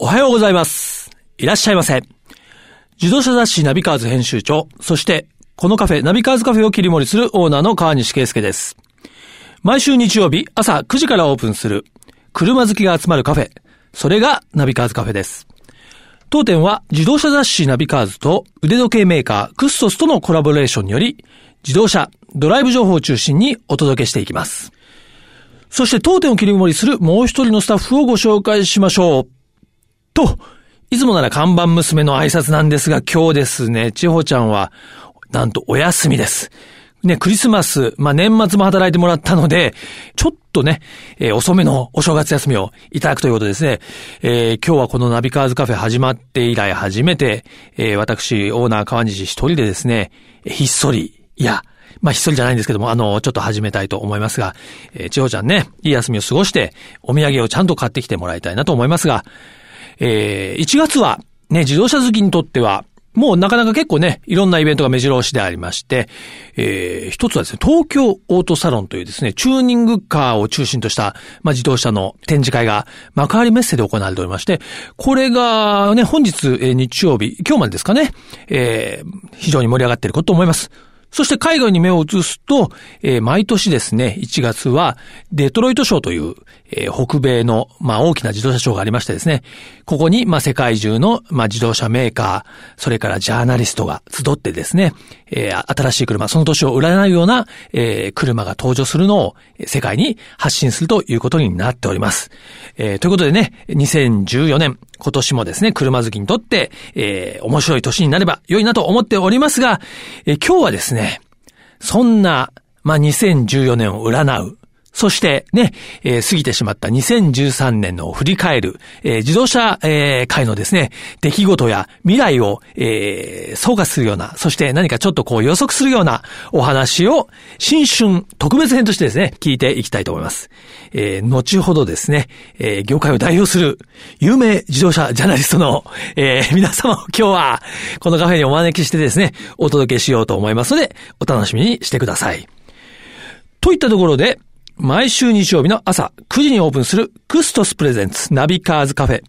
おはようございます。いらっしゃいませ。自動車雑誌ナビカーズ編集長、そして、このカフェ、ナビカーズカフェを切り盛りするオーナーの川西圭介です。毎週日曜日朝9時からオープンする、車好きが集まるカフェ、それがナビカーズカフェです。当店は自動車雑誌ナビカーズと腕時計メーカークストスとのコラボレーションにより、自動車、ドライブ情報を中心にお届けしていきます。そして当店を切り盛りするもう一人のスタッフをご紹介しましょう。と、いつもなら看板娘の挨拶なんですが、今日ですね、千穂ちゃんは、なんとお休みです。ね、クリスマス、まあ、年末も働いてもらったので、ちょっとね、えー遅めのお正月休みをいただくということですね。えー今日はこのナビカーズカフェ始まって以来初めて、えー私、オーナー川西一人でですね、ひっそり、いや、まあ、ひっそりじゃないんですけども、あの、ちょっと始めたいと思いますが、えー、千穂ちゃんね、いい休みを過ごして、お土産をちゃんと買ってきてもらいたいなと思いますが、えー1月は、ね、自動車好きにとっては、もうなかなか結構ね、いろんなイベントが目白押しでありまして、えー一つはですね、東京オートサロンというですね、チューニングカーを中心とした、まあ、自動車の展示会が幕張メッセで行われておりまして、これがね、本日、えー日曜日、今日までですかね、えー非常に盛り上がっていることと思います。そして海外に目を移すと、えー毎年ですね、1月はデトロイトショーという、えー北米の、まあ、大きな自動車ショーがありましてですね、ここに、まあ、世界中の、まあ、自動車メーカー、それからジャーナリストが集ってですね、えー新しい車、その年を占うような、えー車が登場するのを世界に発信するということになっております。えーということでね、2014年、今年もですね、車好きにとって、えー面白い年になれば良いなと思っておりますが、えー今日はですね、そんな、まあ、2014年を占う。そしてね、えー過ぎてしまった2013年の振り返る、えー自動車、えー界のですね、出来事や未来を、えー総括するような、そして何かちょっとこう予測するようなお話を、新春特別編としてですね、聞いていきたいと思います。えー後ほどですね、えー業界を代表する有名自動車ジャーナリストの、えー皆様を今日はこのカフェにお招きしてですね、お届けしようと思いますので、お楽しみにしてください。といったところで、毎週日曜日の朝9時にオープンするクストス presents ナビカーズカフェ。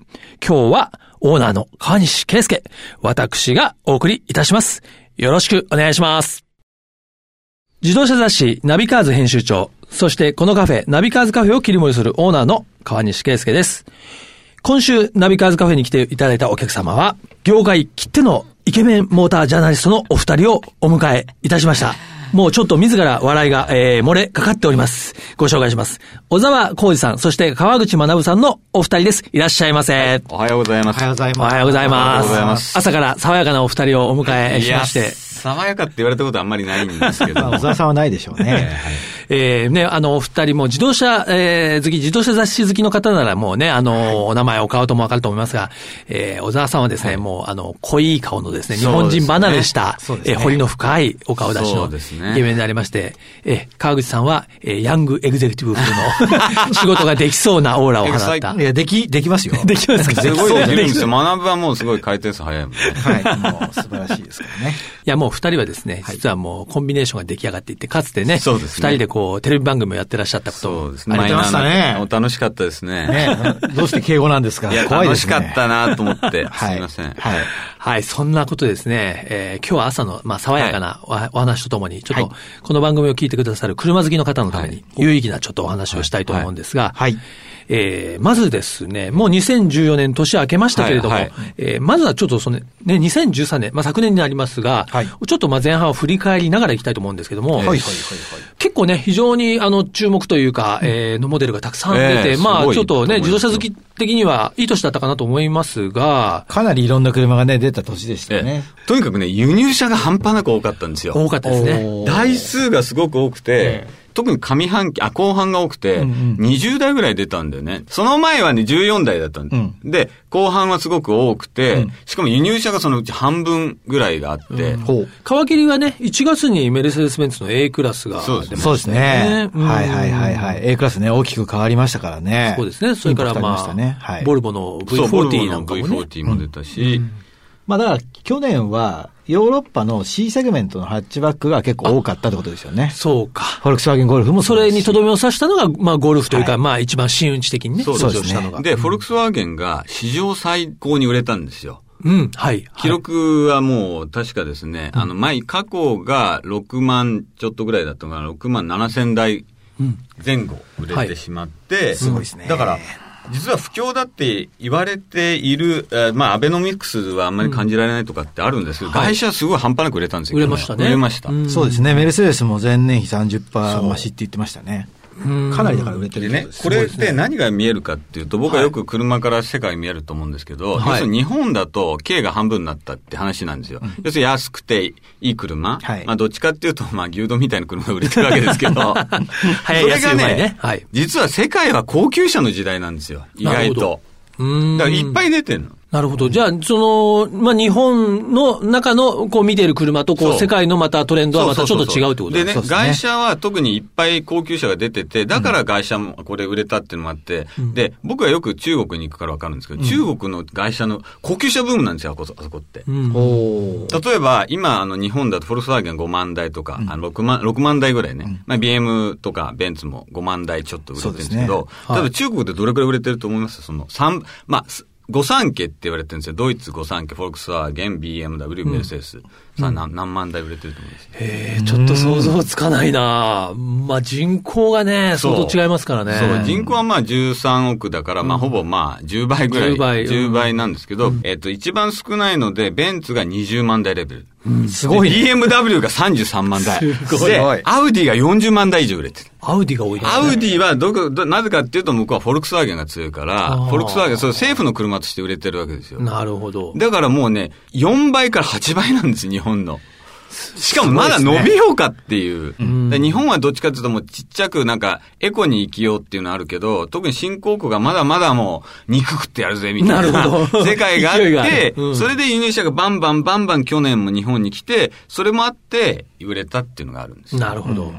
今日はオーナーの川西圭介、私がお送りいたします。よろしくお願いします。自動車雑誌ナビカーズ編集長、そしてこのカフェナビカーズカフェを切り盛りするオーナーの川西圭介です。今週ナビカーズカフェに来ていただいたお客様は、業界きってのイケメンモータージャーナリストのお二人をお迎えいたしました。もうちょっと自ら笑いが、えー、漏れかかっております。ご紹介します。小沢浩二さん、そして川口学さんのお二人です。いらっしゃいませ。おはようございます。おはようございおます。おはようございます朝から爽やかなお二人をお迎えしまして。爽やかって言われたことあんまりないんですけど まあ、小沢さんはないでしょうね。えー、ね、あの、お二人も自動車、えー、好き、自動車雑誌好きの方ならもうね、あの、お名前、お顔ともわかると思いますが、えー、小沢さんはですね、もう、あの、濃い顔のですね、日本人離れした、そうですねえー彫りの深いお顔出しそのうですねイケメンでありまして、えー、川口さんは、えー、ヤングエグゼクティブ風の 仕事ができそうなオーラを放った。いや、でき、できますよ。できますか？すごいできるんですよ。い学ぶはもうすごい回転数早いもんね。はい。もう素晴らしいですからね。や、もう二人はですね、実はもうコンビネーションが出来上がっていて、かつてね、そうですね二人でこう、テレビ番組をやってらっしゃったこともそうですね。ありましたね楽しかったですね。ねどうして敬語なんですか？いや、怖いですね。楽しかったなと思って。すはい。みません。はい。はい、そんなことですね。えー今日は朝の、まあ、爽やかなお,、お話とともに、ちょっと、この番組を聞いてくださる車好きの方のために、有意義なちょっとお話をしたいと思うんですが、はい。えーまずですね、もう2014年年明けましたけれども、はいはいえーまずはちょっとその、ね、2013年、まあ、昨年になりますが、はいちょっとまあ前半を振り返りながらいきたいと思うんですけども、はい、はい、はい。結構ね、非常にあの注目というか、えーのモデルがたくさん出て、ええまあちょっとね、自動車好き的にはいい年だったかなと思いますが、かなりいろんな車がね、出た年でしたよね。とにかくね、輸入車が半端なく多かったんですよ。多かったですね。台数がすごく多くて、え特に上半期、あ、後半が多くて、うんうん20台ぐらい出たんだよね。その前はね、14台だったんで、うんで、後半はすごく多くて、うんしかも輸入車がそのうち半分ぐらいがあって、ほう。皮切りはね、1月にメルセデス・ベンツの A クラスがそうです出まそうですね。うんはい、はい、はい、はい。A クラスね、大きく変わりましたからね。そうですね。それからまあ、りましたね。はい。ボルボのそう、ボル V40 ボのなんかもね。V40 も出たし、まあだから、去年は、ヨーロッパの C セグメントのハッチバックが結構多かったってことですよね。そうか。フォルクスワーゲンゴルフもそれにとどめを刺したのが、まあ、ゴルフというか、はいまあ、一番真打ち的にね、そうですね。で、フォルクスワーゲンが史上最高に売れたんですよ。うん、はい。記録はもう確かですね、あの、前、過去が6万ちょっとぐらいだったのかな、6万7千台前後売れてしまって、すごいですねだから、実は不況だって言われている、えーまあ、アベノミクスはあんまり感じられないとかってあるんですけど、はい外すごい半端なく売れたんですよ。売れましたね。売れました。うんそうですね。メルセデスも前年比30%増しって言ってましたね。うんかなりだから売れてるってこれって何が見えるかっていうと、僕はよく車から世界見えると思うんですけど、はい要するに日本だと軽が半分になったって話なんですよ。要するに安くていい車、はいまあどっちかっていうと、まあ牛丼みたいな車が売れてるわけですけど、それがねね。はい。実は世界は高級車の時代なんですよ、意外と。うんだからいっぱい出てんの。なるほど。じゃあ、その、まあ、日本の中の、こう見ている車と、こう、世界のまたトレンドはまたちょっと違うってことですそうですね。外車は特にいっぱい高級車が出てて、だから外車もこれ売れたっていうのもあって、で、僕はよく中国に行くからわかるんですけど、中国の外車の高級車ブームなんですよ、あこあそこって。うん。例えば、今、あの、日本だとフォルクスワーゲン5万台とか、あの6万、6万台ぐらいね。まあ、BM とかベンツも5万台ちょっと売れてるんですけど、ね。はい。ただ中国でどれくらい売れてると思います？その、三まあ、す御三家って言われてるんですよ。ドイツ御三家、フォルクスワーゲン、BMW、メルセデス。さあ、何何万台売れてると思います？へえ、ちょっと想像つかないなまあ、人口がね、相当違いますからね。そう、人口はまあ13億だから、まあほぼまあ10倍ぐらい。10倍うん10倍なんですけど、えっと、一番少ないので、ベンツが20万台レベル。すごいね。で BMW が33万台。すごいで、アウディが40万台以上売れてる。アウディが多いですね。アウディはどこ、どなぜかっていうと向こうはフォルクスワーゲンが強いから、フォルクスワーゲン、そう政府の車として売れてるわけですよ。なるほど。だからもうね、4倍から8倍なんです、日本の。しかもまだ伸びようかっていう。で日本はどっちかっていうともうちっちゃくなんかエコに生きようっていうのはあるけど、特に新興国がまだまだもう肉食ってやるぜみたいな 世界があってるうん、それで輸入車がバンバンバンバン去年も日本に来て、それもあって売れたっていうのがあるんですよ。なるほど。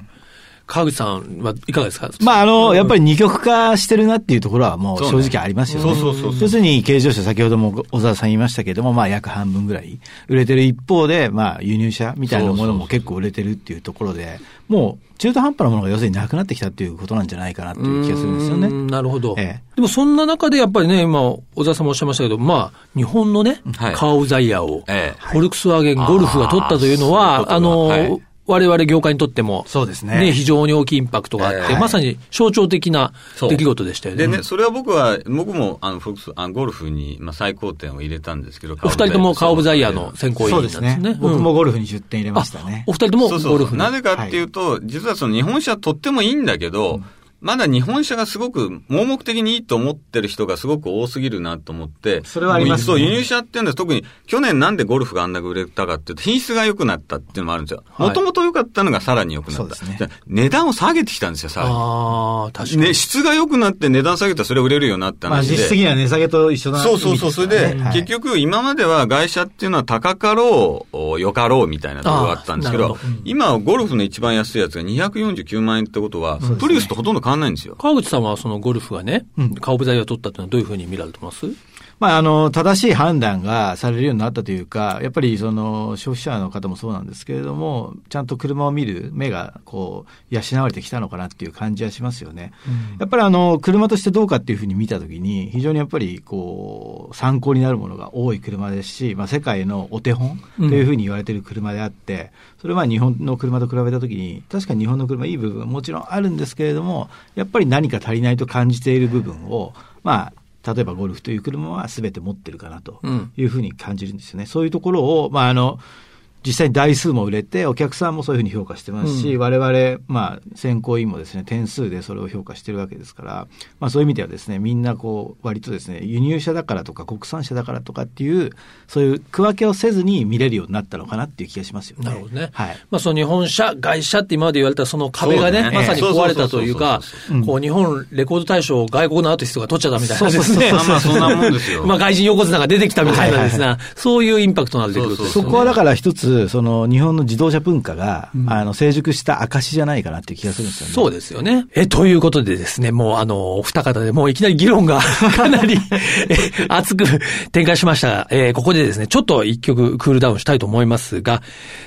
川口さんはいかがですか？まあ、あの、やっぱり二極化してるなっていうところはもう正直ありますよね。そうそうそうそう。要するに軽自動車、先ほども小沢さん言いましたけれども、まあ約半分ぐらい売れてる一方で、まあ輸入車みたいなものも結構売れてるっていうところで、もう中途半端なものが要するになくなってきたっていうことなんじゃないかなっていう気がするんですよね。うんなるほど。ええ。でもそんな中でやっぱりね、今、小沢さんもおっしゃいましたけど、まあ、日本のね、はい。カーオブザイヤーを、ええ。フォルクスワーゲンゴルフが取ったというのは、あの、そうい我々業界にとっても、そうですね非常に大きいインパクトがあって、ええまさに象徴的なそう出来事でしたよね。でね、それは僕は、僕も、あの、フォルクス、あのゴルフに、まあ、最高点を入れたんですけど、お二人ともカーオブザイヤーの選考委員そなですね。うんですね。僕もゴルフに10点入れましたね。お二人ともそうそうゴルフになぜかっていうと、実はその日本車とってもいいんだけど、まだ日本車がすごく盲目的にいいと思ってる人がすごく多すぎるなと思って。それはありますねそう、輸入車っていうんです。特に去年なんでゴルフがあんなく売れたかっていうと、品質が良くなったっていうのもあるんですよ。はいもともと良かったのがさらに良くなった。ね値段を下げてきたんですよ、さらに。ああ、確かに。ね、質が良くなって値段下げたらそれ売れるようになったまあ話で。実質的には値下げと一緒なそうそうそう。それで、はい結局今までは外車っていうのは高かろう、お良かろうみたいなところがあったんですけどどうん、今はゴルフの一番安いやつが249万円ってことは、プリウスとほとんど変わんないんですよ。川口さんはそのゴルフがね、カーブザイヤーを取ったっていうのはどういうふうに見られてます？まあ、あの、正しい判断がされるようになったというか、やっぱりその消費者の方もそうなんですけれども、ちゃんと車を見る目がこう、養われてきたのかなっていう感じはしますよね。やっぱりあの、車としてどうかっていうふうに見たときに、非常にやっぱりこう、参考になるものが多い車ですし、まあ、世界のお手本というふうに言われている車であって、それは日本の車と比べたときに、確かに日本の車いい部分はもちろんあるんですけれども、やっぱり何か足りないと感じている部分を、まあ、例えばゴルフという車は全て持ってるかなとうんいうふうに感じるんですよね。そういうところを、まあ、あの、実際に台数も売れて、お客さんもそういうふうに評価してますし、うん我々、まあ、選考委員もですね、点数でそれを評価してるわけですから、まあ、そういう意味ではですね、みんなこう、割とですね、輸入車だからとか国産車だからとかっていう、そういう区分けをせずに見れるようになったのかなっていう気がしますよね。なるほどね。はい。まあその日本車、外車って今まで言われたその壁がね、ねまさに壊れたというかこう日本レコード大賞を外国のアーティストが取っちゃったみたいなですね。まあまあそんなもんですよ まあ外人横綱が出てきたみたいなですね、そういうインパクトのある出来事ですよね。そこはだから一つ、つ、その日本の自動車文化が、うん、あの成熟した証じゃないかなっていう気がするんですよね。そうですよね。え、ということでですね、もうあの、お二方でもういきなり議論がかなり 熱く展開しましたが、えー、ここでですね、ちょっと一曲クールダウンしたいと思いますが、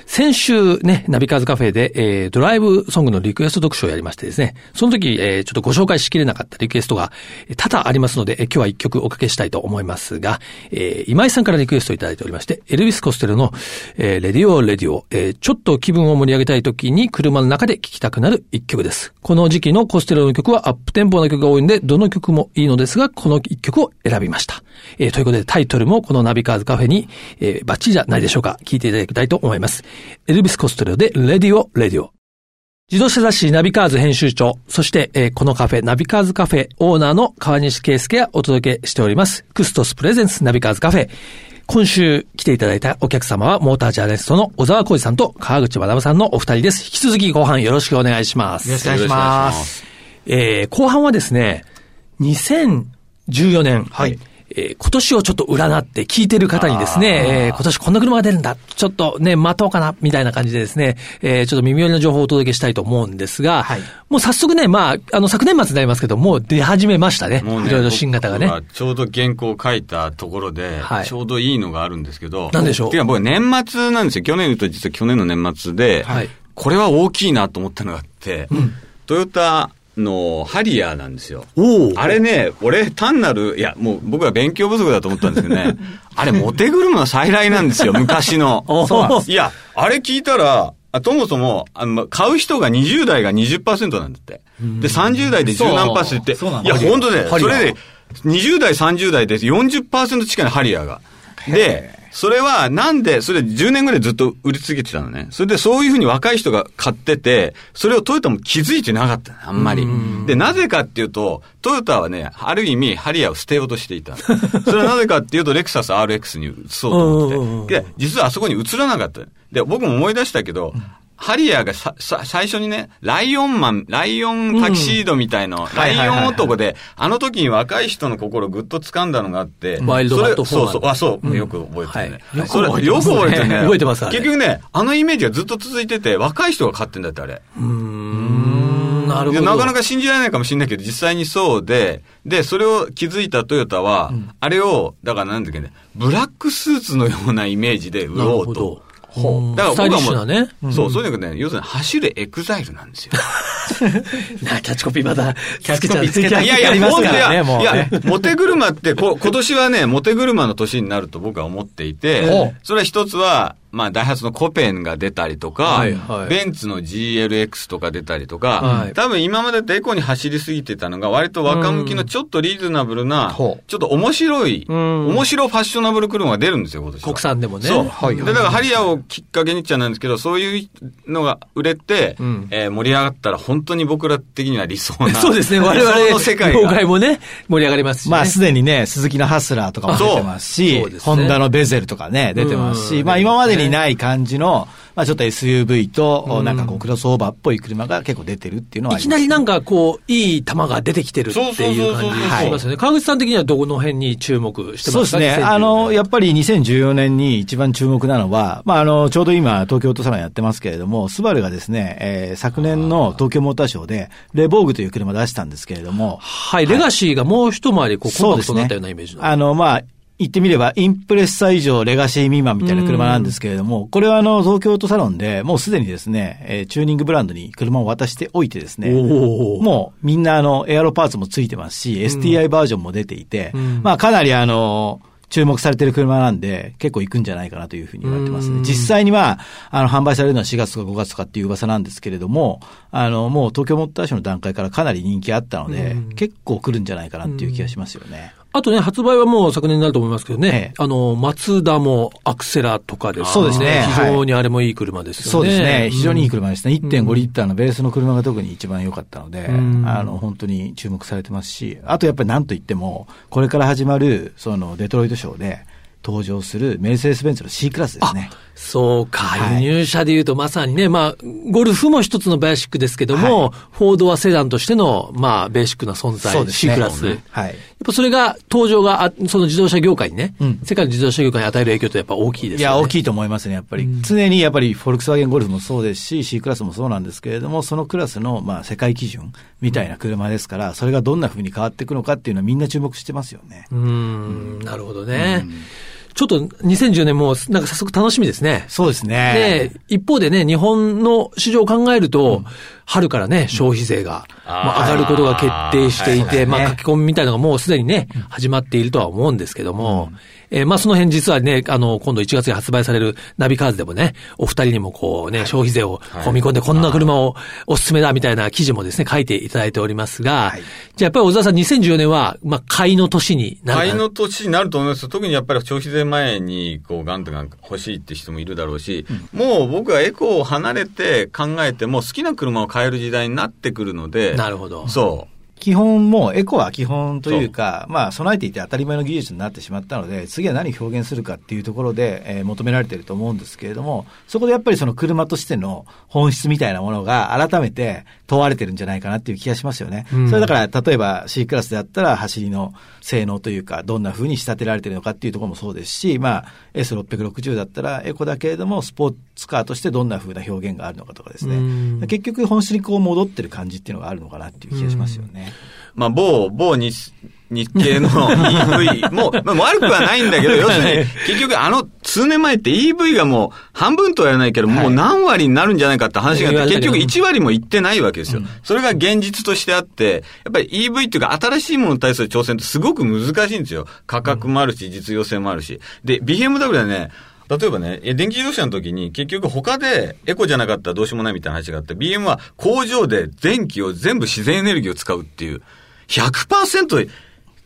先週ね、ナビカーズカフェで、えー、ドライブソングのリクエスト読書をやりましてですね、その時、えー、ちょっとご紹介しきれなかったリクエストが多々ありますので、えー、今日は一曲おかけしたいと思いますが、えー、今井さんからリクエストいただいておりまして、エルビス・コステロの、えー、 Radio Radio、えー、ちょっと気分を盛り上げたい時に車の中で聴きたくなる一曲です。この時期のコステロの曲はアップテンポな曲が多いんで、どの曲もいいのですが、この一曲を選びました。えー、ということでタイトルもこのナビカーズカフェに、えー、バッチリじゃないでしょうか。聴いていただきたいと思います。エルビス・コステロで Radio Radio。自動車雑誌ナビカーズ編集長、そして、えー、このカフェ、ナビカーズカフェオーナーの川西圭介がお届けしております。クストス presents ナビカーズカフェ。今週来ていただいたお客様は、モータージャーナリストの小沢浩二さんと川口学さんのお二人です。引き続き後半よろしくお願いします。よろしくお願いします。えー、後半はですね、2014年。はい。えー、今年をちょっと占って聞いてる方にですね、えー、今年こんな車が出るんだ、ちょっとね、待とうかな、みたいな感じでですね、えー、ちょっと耳寄りの情報をお届けしたいと思うんですが、はい、もう早速ね、まあ、あの、昨年末になりますけど、もう出始めましたね。もうね、いろいろ新型がね。ちょうど原稿を書いたところで、はい、ちょうどいいのがあるんですけど、なんでしょう？ていうか僕年末なんですよ。去年と実は去年の年末で、はい、これは大きいなと思ったのがあって、うん、トヨタのハリアーなんですよ。あれね、俺単なる、いや、もう僕は勉強不足だと思ったんですけどね、あれモテ車の再来なんですよ、昔の。いや、あれ聞いたら、あそもそも、あの、買う人が20代が20%なんだって。で、30代で10何パーセントって。いや、本当ね、それで、20代、30代で40%近いハリアーが。で、それはなんで、それ10年ぐらいずっと売り続けてたのね。それでそういうふうに若い人が買ってて、それをトヨタも気づいてなかったあんまり。で、なぜかっていうと、トヨタはね、ある意味ハリアーを捨てようとしていた。それはなぜかっていうと、レクサス RX に移そうと思って。で、実はあそこに移らなかった。で、僕も思い出したけど、ハリアーがさ、さ、最初にね、ライオンマン、ライオンタキシードみたいな、うん、ライオン男で、あの時に若い人の心をぐっと掴んだのがあって、ワイルドバットフォーそうそう、あ、そう、よく覚えてるね。はい、それ、よく覚えてるね。覚えてます結局ね、あのイメージがずっと続いてて、若い人が買ってんだって、あれ。うん。なるほど。なかなか信じられないかもしれないけど、実際にそうで、で、それを気づいたトヨタは、うん、あれを、だからなんだっけね、ブラックスーツのようなイメージで売ろうと。ほう。だから僕はもう、ね、そう、そういうのね、要するに走るエクザイルなんですよ。なキャッチコピーまた、キャッチコピーつけたいやいや、本当いや、いや、モテ車ってこ、今年はね、モテ車の年になると僕は思っていて、それは一つは、まあ、ダイハツのコペンが出たりとか、はいはい、ベンツの GLX とか出たりとか、はい、多分今までとエコに走りすぎてたのが、割と若向きのちょっとリーズナブルな、ちょっと面白い、面白ファッショナブル車が出るんですよ、今年国産でもね。そう。はい、で、だからハリアーをきっかけにっちゃなんですけど、そういうのが売れて、うん、えー、盛り上がったら本当に僕ら的には理想な。そうですね、我々の世界業界もね、盛り上がりますし、ね、まあ、すでにね、鈴木のハスラーとかも出てますし、ホンダのベゼルとかね、出てますし、まあ今までにない感じの、まあ、ちょっと SUV と、なんかこう、クロスオーバーっぽい車が結構出てるっていうのは、いきなりなんかこう、いい球が出てきてるっていう感じがしますよね。川口さん的にはどこの辺に注目してますか？そうですね。あの、やっぱり2014年に一番注目なのは、まあ、あの、ちょうど今、東京都サロンやってますけれども、スバルがですね、えー、昨年の東京モーターショーで、レボーグという車出したんですけれども。はい、レガシーがもう一回り、こう、コンパクトになったようなイメージ、ね、あの、まあ、言ってみれば、インプレッサ以上レガシー未満みたいな車なんですけれども、これはあの、東京都サロンでもうすでにですね、えー、チューニングブランドに車を渡しておいてですね、もうみんなあの、エアロパーツもついてますし、STI バージョンも出ていて、まあかなりあの、注目されてる車なんで、結構行くんじゃないかなというふうに言われてますね。実際には、あの、販売されるのは4月とか5月とかっていう噂なんですけれども、あの、もう東京モーターショーの段階からかなり人気あったので、結構来るんじゃないかなっていう気がしますよね。あとね、発売はもう昨年になると思いますけどね、ええ、あの、マツダもアクセラとかですね。そうですね。非常にあれもいい車ですよね。そうですね。非常にいい車ですね。1.5リッターのベースの車が特に一番良かったので、あの、本当に注目されてますし、あとやっぱりなんといっても、これから始まる、その、デトロイトショーで、登場するメルセデス・ベンツの C クラスですね。そうか、はい輸入車で言うとまさにね、まあ、ゴルフも一つのベーシックですけども、はいフォードはセダンとしての、まあ、ベーシックな存在、そうです C ねクラス。やっはい。ぱそれが、登場が、あその自動車業界にね、うん世界の自動車業界に与える影響ってやっぱ大きいですいや、よね。大きいと思いますね、やっぱり。常にやっぱり、フォルクスワーゲンゴルフもそうですし、C クラスもそうなんですけれども、そのクラスの、まあ、世界基準みたいな車ですから、それがどんな風に変わっていくのかっていうのはみんな注目してますよね。うーん、なるほどね。ちょっと2010年もなんか早速楽しみですね。そうですね。で、一方でね、日本の市場を考えると、春からね、消費税が、まあ、上がることが決定していて、まあ、書き込みみたいなのがもうすでにね、始まっているとは思うんですけども、えーまあ、その辺実はね、あの、今度1月に発売されるナビカーズでもね、お二人にもこうね、消費税を込み込んで、こんな車をおすすめだみたいな記事もですね、書いていただいておりますが、はい。じゃあやっぱり小沢さん2014年は、まあ、買いの年になる買いの年になると思います。特にやっぱり消費税前に、こう、ガンとが欲しいって人もいるだろうし、もう僕はエコを離れて考えても好きな車を買える時代になってくるので、なるほど。そう。基本もうエコは基本というか、まあ備えていて当たり前の技術になってしまったので、次は何を表現するかっていうところで、えー求められていると思うんですけれども、そこでやっぱりその車としての本質みたいなものが改めて問われてるんじゃないかなっていう気がしますよね。うんそれだから例えば C クラスであったら走りの性能というか、どんな風に仕立てられてるのかっていうところもそうですし、まあ S660 だったらエコだけれども、スポーツカーとしてどんな風な表現があるのかとかですうんね。結局本質にこう戻ってる感じっていうのがあるのかなっていう気がしますよね。まあ、某、某日、日系の EV も、まあ、悪くはないんだけど、要するに、結局あの、数年前って EV がもう半分とは言わないけど、もう何割になるんじゃないかって話があって、結局1割もいってないわけですよ。それが現実としてあって、やっぱり EV っていうか新しいものに対する挑戦ってすごく難しいんですよ。価格もあるし、実用性もあるし。で、BMW はね、例えばね、え電気自動車の時に結局他でエコじゃなかったらどうしようもないみたいな話があって、BM は工場で電気を全部自然エネルギーを使うっていう、100%、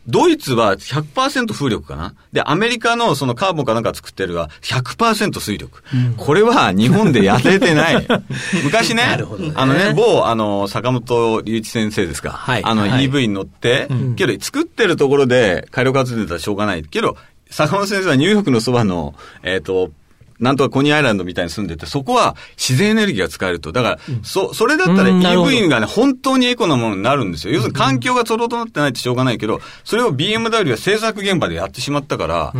ドイツは100%風力かな？で、アメリカのそのカーボンかなんか作ってるは100%水力。これは日本でやれてない。昔ね、ねあのね、某、あの、坂本隆一先生ですか？はいあの、はい EV に乗って、けど、作ってるところで火力発電だったらしょうがない。けど、坂本先生はニューヨークのそばの、えっ、と、なんとかコニーアイランドみたいに住んでて、そこは自然エネルギーが使えると。だから、そ、それだったら EV がね、本当にエコなものになるんですよ。要するに環境が整ってないってしょうがないけど、それを BMW は製作現場でやってしまったから、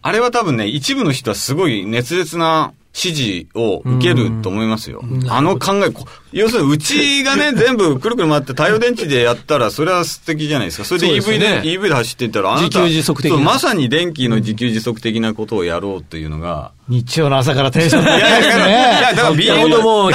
あれは多分ね、一部の人はすごい熱烈な支持を受けると思いますよ。あの考え、こ要するにうちがね、全部くるくる回って太陽電池でやったら、それは素敵じゃないですか。それでそうです EV で、ね EV で走っていったら、あなた自給自足的な。そうまさに電気の自給自足的なことをやろうというのが、日曜の朝からテンション高いいやいやいやだからいや、ほんとも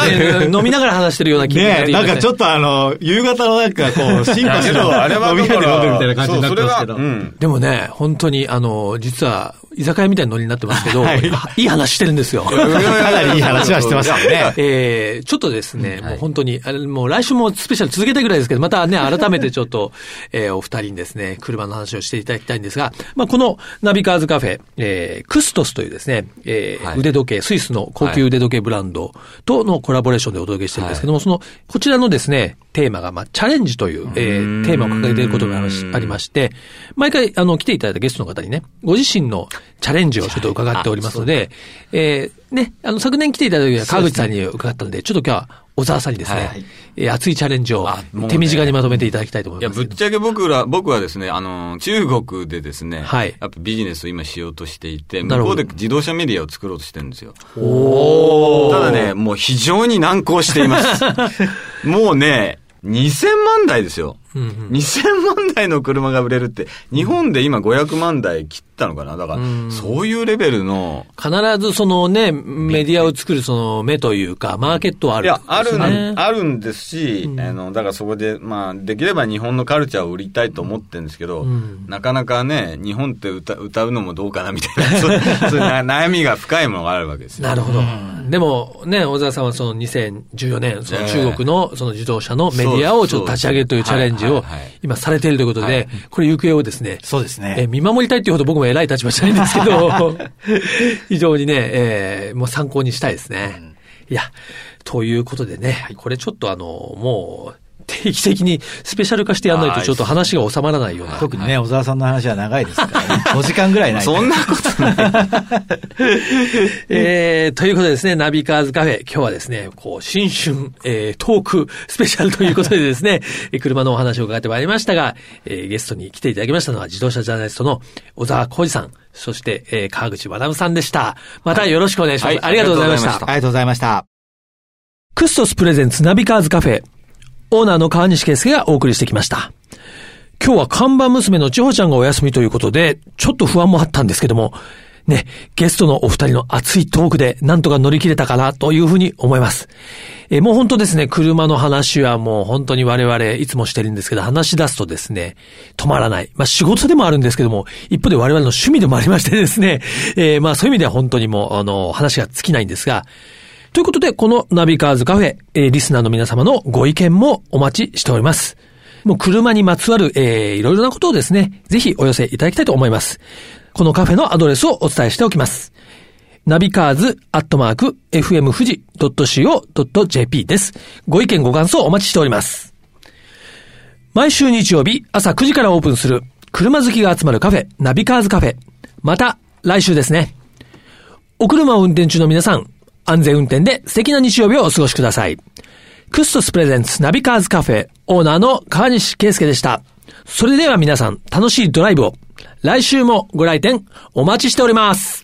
飲みながら話してるような気分ねなんかちょっとあの、夕方のなんかこう、進化するけど、あれは飲み屋で飲んでるみたいな感じになってますけど。でもね、本当に、あの、実は、居酒屋みたいなノリになってますけど、はい。い、い話してるんですよ。かなりいい話はしてますよね。えー、ちょっとですね、もう本当に、あれもう来週もスペシャル続けたいぐらいですけど、またね、改めてちょっと、えー、お二人にですね、車の話をしていただきたいんですが、まあ、このナビカーズカフェ、えー、クストスというですね、えーはい。腕時計、スイスの高級腕時計ブランドとのコラボレーションでお届けしてるんですけども、その、こちらのですね、テーマが、まあ、チャレンジという、えー、テーマを掲げていることがありまして、毎回、あの、来ていただいたゲストの方にね、ご自身のチャレンジをちょっと伺っておりますので、えー、ね、あの、昨年来ていただいた時は川口さんに伺ったので、ちょっと今日は小沢さんにですね、はいえー熱いチャレンジを手短にまとめていただきたいと思いや、います。けど。ぶっちゃけ僕ら、僕はですね、あの、中国でですね、はい。やっぱビジネスを今しようとしていて、向こうで自動車メディアを作ろうとしてるんですよ。おー。ただね、もう非常に難航しています。もうね、2000万台ですよ。うんうん。2000万台の車が売れるって、日本で今500万台切ったのかな？だから、うん。そういうレベルの、必ずそのね、メディアを作るその目というか、マーケットはある、いや、あるあるんですし、うん。あの、だからそこで、まあ、できれば日本のカルチャーを売りたいと思ってるんですけど、うん。なかなかね、日本って歌歌うのもどうかなみたいな、そう いうな悩みが深いものがあるわけですよ。なるほど。でもね、小沢さんはその2014年、その中国のその自動車のメディアをちょっと立ち上げるというチャレンジをはいはい。はい今されているということで、はい。これ行方をですね、そうですね。えー見守りたいっていうほど僕も偉い立場じゃないんですけど、非常にね、えーもう参考にしたいですね。いや、ということでね、これちょっとあの、もう、定期的にスペシャル化してやらないとちょっと話が収まらないような。特にね、小沢さんの話は長いですからね。5時間ぐらいない。そんなことない。えー、ということでですね、ナビカーズカフェ、今日はですね、こう、新春、えー、トークスペシャルということでですね、車のお話を伺ってまいりましたが、えー、ゲストに来ていただきましたのは自動車ジャーナリストの小沢コージさん、そして、えー、川口学さんでした。またよろしくお願いします。はい、ありがとうございました。ありがとうございました。クストス presents ナビカーズカフェ、オーナーの川西圭介がお送りしてきました。今日は看板娘の千穂ちゃんがお休みということで、ちょっと不安もあったんですけども、ね、ゲストのお二人の熱いトークでなんとか乗り切れたかなというふうに思います。えもう本当ですね、車の話はもう本当に我々いつもしてるんですけど、話し出すとですね、止まらない。まあ仕事でもあるんですけども、一方で我々の趣味でもありましてですね、えー、まあそういう意味では本当にもう、あの、話が尽きないんですが、ということで、このナビカーズカフェ、えー、リスナーの皆様のご意見もお待ちしております。もう車にまつわる、えー、いろいろなことをですね、ぜひお寄せいただきたいと思います。このカフェのアドレスをお伝えしておきます。ナビカーズアットマーク FM 富士 .co.jp です。ご意見ご感想お待ちしております。毎週日曜日朝9時からオープンする車好きが集まるカフェ、ナビカーズカフェ。また来週ですね。お車を運転中の皆さん、安全運転で素敵な日曜日をお過ごしください。クストス presents ナビカーズカフェオーナーの川西圭介でした。それでは皆さん楽しいドライブを来週もご来店お待ちしております。